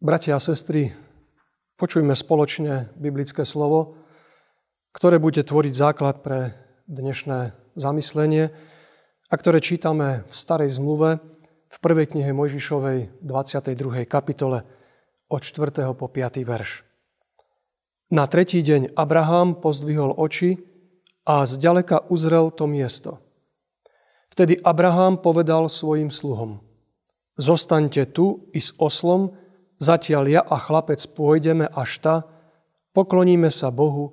Bratia a sestry, počujme spoločne biblické slovo, ktoré bude tvoriť základ pre dnešné zamyslenie a ktoré čítame v Starej zmluve v prvej knihe Mojžišovej 22. kapitole od 4. po 5. verš. Na tretí deň Abraham pozdvihol oči a zďaleka uzrel to miesto. Vtedy Abraham povedal svojim sluhom, zostaňte tu i s oslom, Zatiaľ ja a chlapec pôjdeme až ta, pokloníme sa Bohu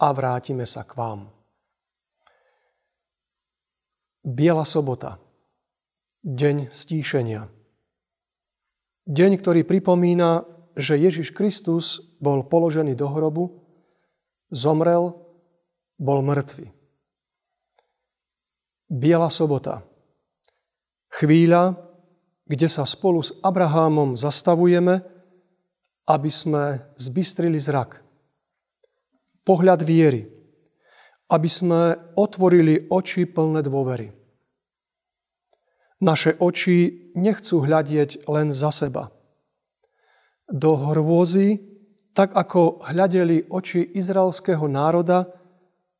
a vrátime sa k vám. Biela sobota. Deň stíšenia. Deň, ktorý pripomína, že Ježiš Kristus bol položený do hrobu, zomrel, bol mŕtvy. Biela sobota. Chvíľa, kde sa spolu s Abrahámom zastavujeme, aby sme zbystrili zrak. Pohľad viery. Aby sme otvorili oči plné dôvery. Naše oči nechcú hľadieť len za seba. Do hrôzy, tak ako hľadeli oči izraelského národa,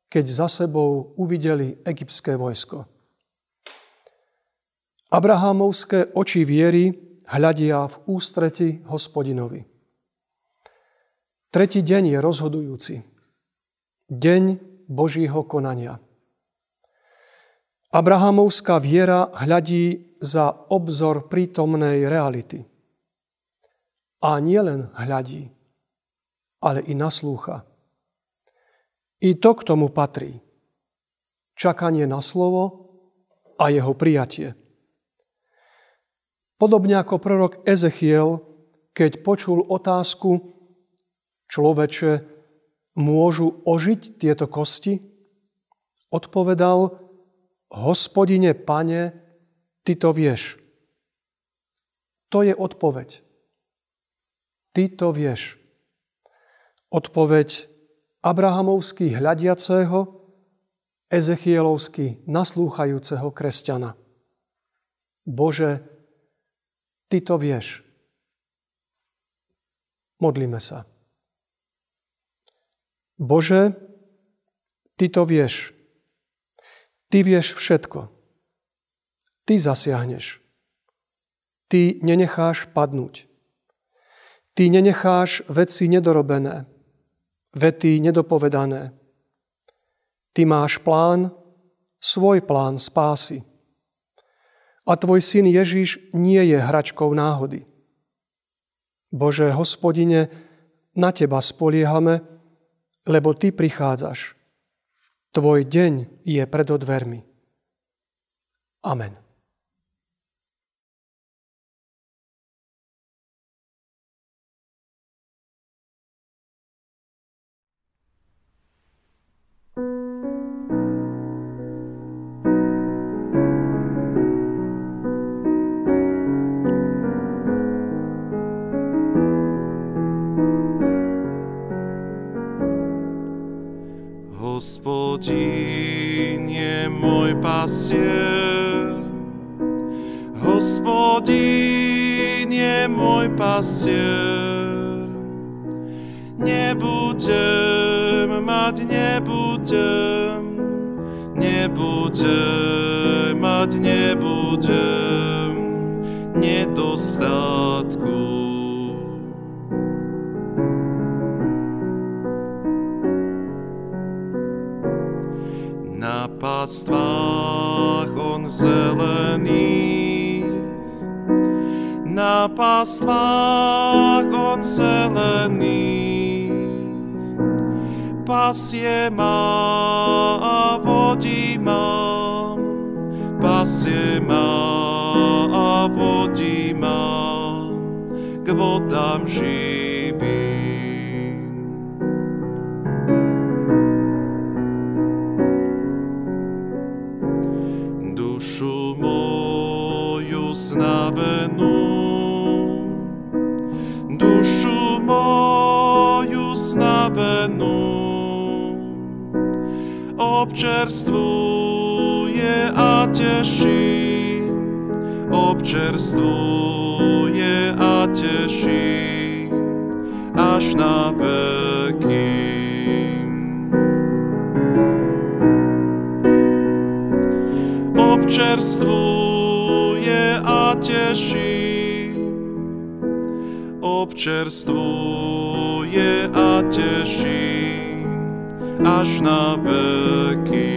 keď za sebou uvideli egyptské vojsko. Abrahámovské oči viery hľadia v ústreti hospodinovi. Tretí deň je rozhodujúci. Deň Božího konania. Abrahamovská viera hľadí za obzor prítomnej reality. A nielen hľadí, ale i naslúcha. I to k tomu patrí. Čakanie na slovo a jeho prijatie. Podobne ako prorok Ezechiel, keď počul otázku, človeče, môžu ožiť tieto kosti? Odpovedal, hospodine, pane, ty to vieš. To je odpoveď. Ty to vieš. Odpoveď Abrahamovský hľadiaceho, Ezechielovský naslúchajúceho kresťana. Bože, Ty to vieš. Modlíme sa. Bože, Ty to vieš. Ty vieš všetko. Ty zasiahneš. Ty nenecháš padnúť. Ty nenecháš veci nedorobené, vety nedopovedané. Ty máš plán, svoj plán spásy. A tvoj syn Ježiš nie je hračkou náhody. Bože, hospodine, na teba spoliehame, lebo ty prichádzaš. Tvoj deň je pred dvermi. Amen. Hospodin je môj pastier. Hospodin je môj pastier. Nebudem mať, nebudem, nebudem mať, nebudem pastvách on zelený. Na pastvách on zelený. Pasie ma a vodí ma, pasie ma a vodí ma k vodám živým. znavenou. Dušu moju znavenou občerstvuje a teší. Občerstvuje a teší až na veky. občerstvuje a teší. Občerstvuje a teší až na veky.